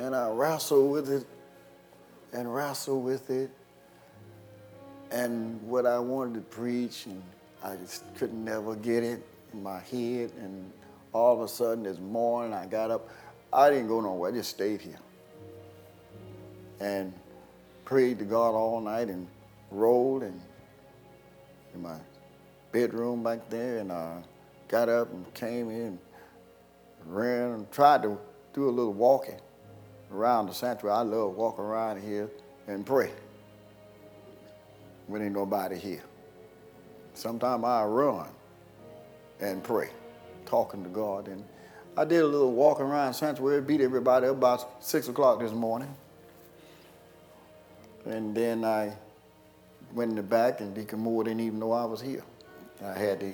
And I wrestled with it and wrestled with it. And what I wanted to preach, and I just couldn't never get it in my head. And all of a sudden, this morning, I got up. I didn't go nowhere. I just stayed here and prayed to God all night and rolled and in my bedroom back there and I got up and came in, ran and tried to do a little walking around the sanctuary. I love walking around here and pray when ain't nobody here. Sometimes I run and pray, talking to God. And I did a little walking around sanctuary, beat everybody up about six o'clock this morning. And then I went in the back, and Deacon Moore didn't even know I was here. I had the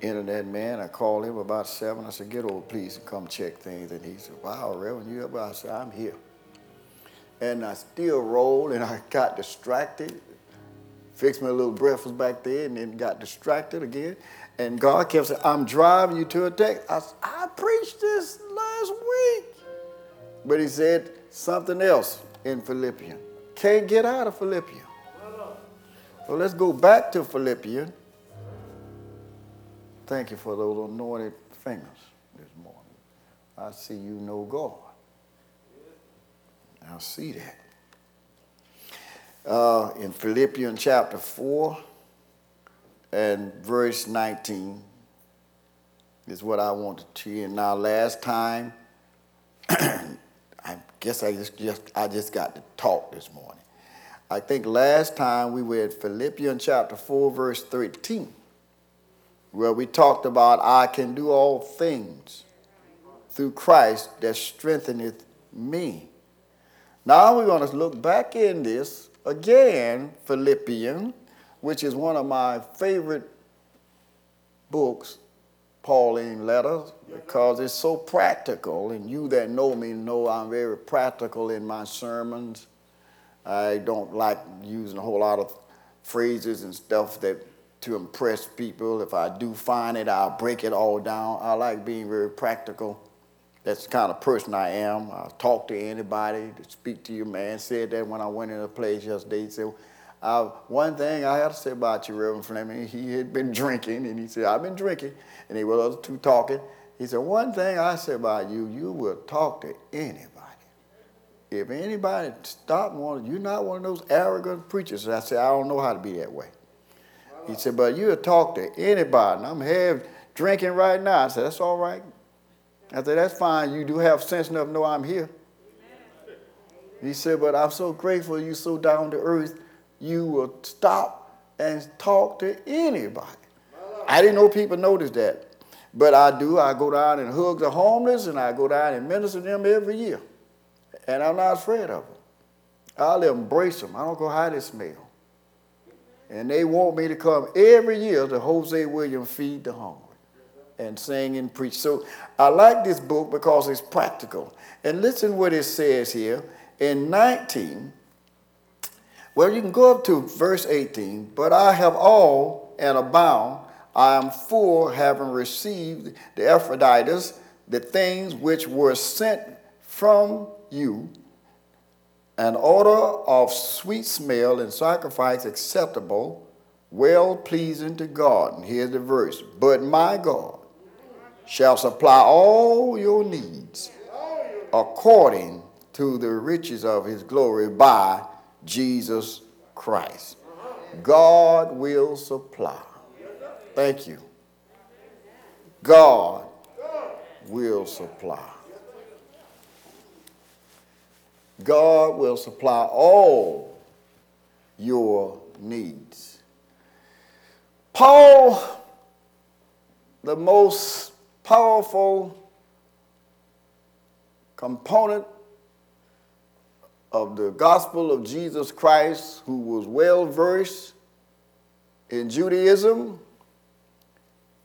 internet man. I called him about seven. I said, "Get over, please, and come check things." And he said, "Wow, Reverend, you up?" I said, "I'm here." And I still rolled, and I got distracted. Fixed my little breakfast back there, and then got distracted again. And God kept saying, "I'm driving you to a text." I said, "I preached this last week," but He said something else in Philippians. Can't get out of Philippians. So let's go back to Philippians. Thank you for those anointed fingers this morning. I see you know God. I see that. Uh, in Philippians chapter 4 and verse 19 is what I wanted to hear. Now, last time, I guess I just, just I just got to talk this morning. I think last time we were at Philippians chapter 4, verse 13, where we talked about I can do all things through Christ that strengtheneth me. Now we're going to look back in this again, Philippians, which is one of my favorite books, Pauline letters, because it's so practical. And you that know me know I'm very practical in my sermons I don't like using a whole lot of phrases and stuff that to impress people. If I do find it, I'll break it all down. I like being very practical. That's the kind of person I am. I'll talk to anybody, to speak to you. Man said that when I went in a place yesterday. He said, uh, one thing I have to say about you, Reverend Fleming, he had been drinking, and he said, I've been drinking, and they were other two talking. He said, one thing I say about you, you will talk to anybody if anybody stop one, you're not one of those arrogant preachers. I said, I don't know how to be that way. He said, but you'll talk to anybody. I'm have drinking right now. I said, that's all right. I said, that's fine. You do have sense enough to know I'm here. He said, but I'm so grateful you're so down to earth. You will stop and talk to anybody. I didn't know people noticed that. But I do. I go down and hug the homeless and I go down and minister to them every year. And I'm not afraid of them. I'll embrace them. I don't go how they smell. And they want me to come every year to Hosea Williams Feed the Hungry and sing and preach. So I like this book because it's practical. And listen what it says here in 19. Well, you can go up to verse 18. But I have all and abound. I am full, having received the Epaphroditus, the things which were sent from you an odor of sweet smell and sacrifice acceptable, well pleasing to God. And here's the verse But my God shall supply all your needs according to the riches of his glory by Jesus Christ. God will supply. Thank you. God will supply. God will supply all your needs. Paul, the most powerful component of the gospel of Jesus Christ, who was well versed in Judaism,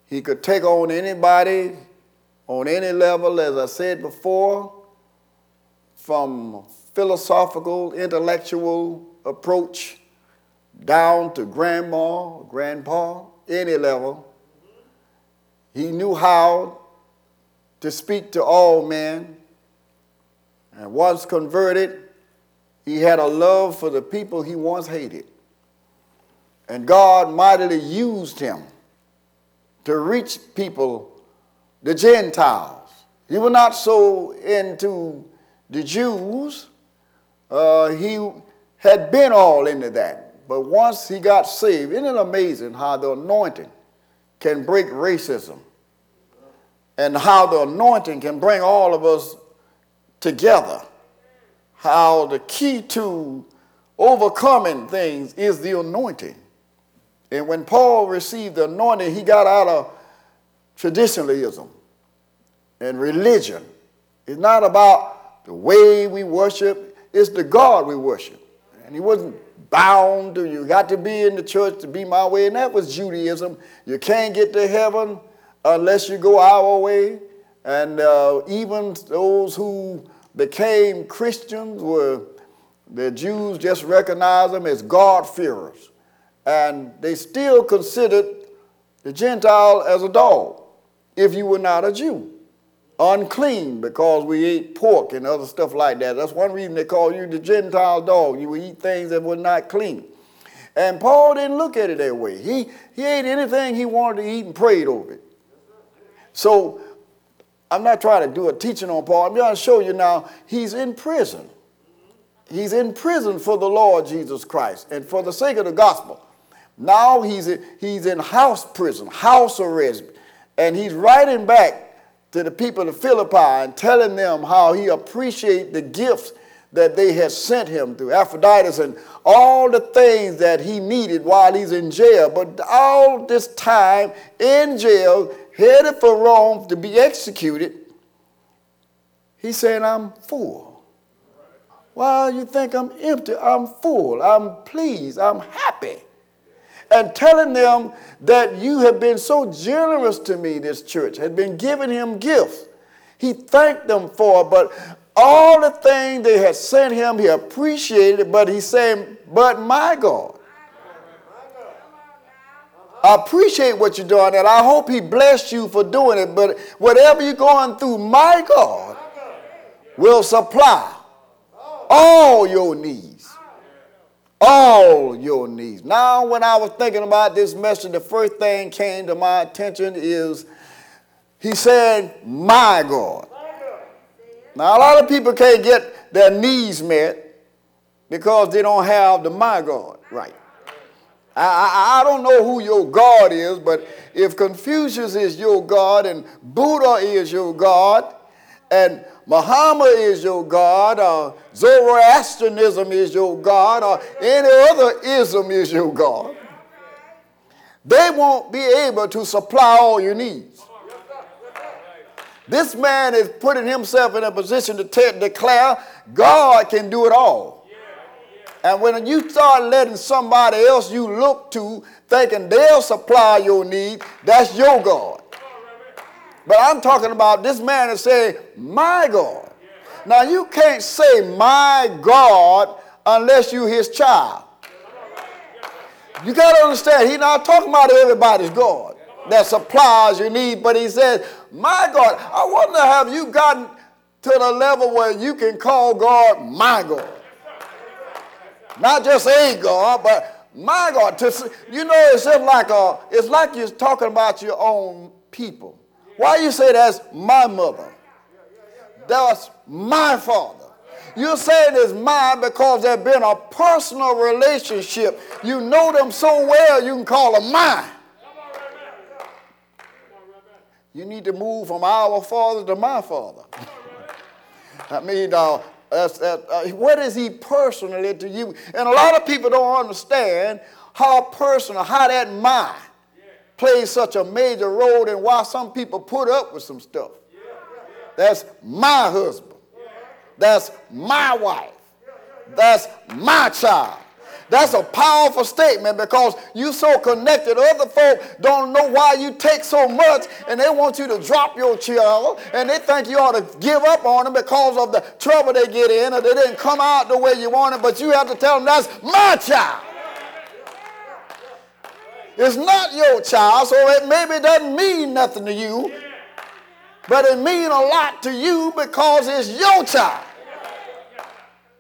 he could take on anybody on any level, as I said before, from philosophical, intellectual approach down to grandma, grandpa, any level. He knew how to speak to all men. And once converted, he had a love for the people he once hated. And God mightily used him to reach people, the Gentiles. He was not so into the Jews. Uh, he had been all into that. But once he got saved, isn't it amazing how the anointing can break racism and how the anointing can bring all of us together? How the key to overcoming things is the anointing. And when Paul received the anointing, he got out of traditionalism and religion. It's not about the way we worship, it's the God we worship. And he wasn't bound to, you got to be in the church to be my way. And that was Judaism. You can't get to heaven unless you go our way. And uh, even those who became Christians were, the Jews just recognized them as God-fearers and they still considered the Gentile as a dog if you were not a Jew. Unclean because we ate pork and other stuff like that. That's one reason they call you the Gentile dog. You would eat things that were not clean. And Paul didn't look at it that way. He, he ate anything he wanted to eat and prayed over it. So I'm not trying to do a teaching on Paul. I'm going to show you now he's in prison. He's in prison for the Lord Jesus Christ and for the sake of the gospel. Now he's, he's in house prison, house arrest, and he's writing back to the people of Philippi and telling them how he appreciates the gifts that they had sent him through Epaphroditus and all the things that he needed while he's in jail. But all this time in jail, headed for Rome to be executed, he's saying, I'm full. Why you think I'm empty? I'm full. I'm pleased. I'm happy and telling them that you have been so generous to me, this church, had been giving him gifts. He thanked them for but all the things they had sent him, he appreciated but he's saying, but my God. I appreciate what you're doing, and I hope he blessed you for doing it, but whatever you're going through, my God will supply all your needs all your needs. Now, when I was thinking about this message, the first thing came to my attention is he said, My God. Now, a lot of people can't get their needs met because they don't have the my God right. I, I, I, don't know who your God is, but if Confucius is your God and Buddha is your God and Muhammad is your God, or Zoroastrianism is your God, or any other ism is your God, they won't be able to supply all your needs. This man is putting himself in a position to te- declare God can do it all. And when you start letting somebody else you look to thinking they'll supply your need, that's your God. But I'm talking about this man is saying, my God. Now you can't say my God unless you're his child. You got to understand, he's not talking about everybody's God that supplies your need, but he says, my God. I wonder have you gotten to the level where you can call God my God. Not just a God, but my God. To, you know, it's just like a, it's like you're talking about your own people. Why you say that's my mother? That's my father. You're saying it's mine because there's been a personal relationship. You know them so well you can call them mine. You need to move from our father to my father. I mean, uh, that's, that, uh, what is he personally to you? And a lot of people don't understand how personal, how that mine plays such a major role in why some people put up with some stuff. That's my husband. That's my wife. That's my child. That's a powerful statement because you so connected. Other folk don't know why you take so much and they want you to drop your child and they think you ought to give up on them because of the trouble they get in or they didn't come out the way you wanted, but you have to tell them that's my child. It's not your child, so it maybe doesn't mean nothing to you. But it means a lot to you because it's your child.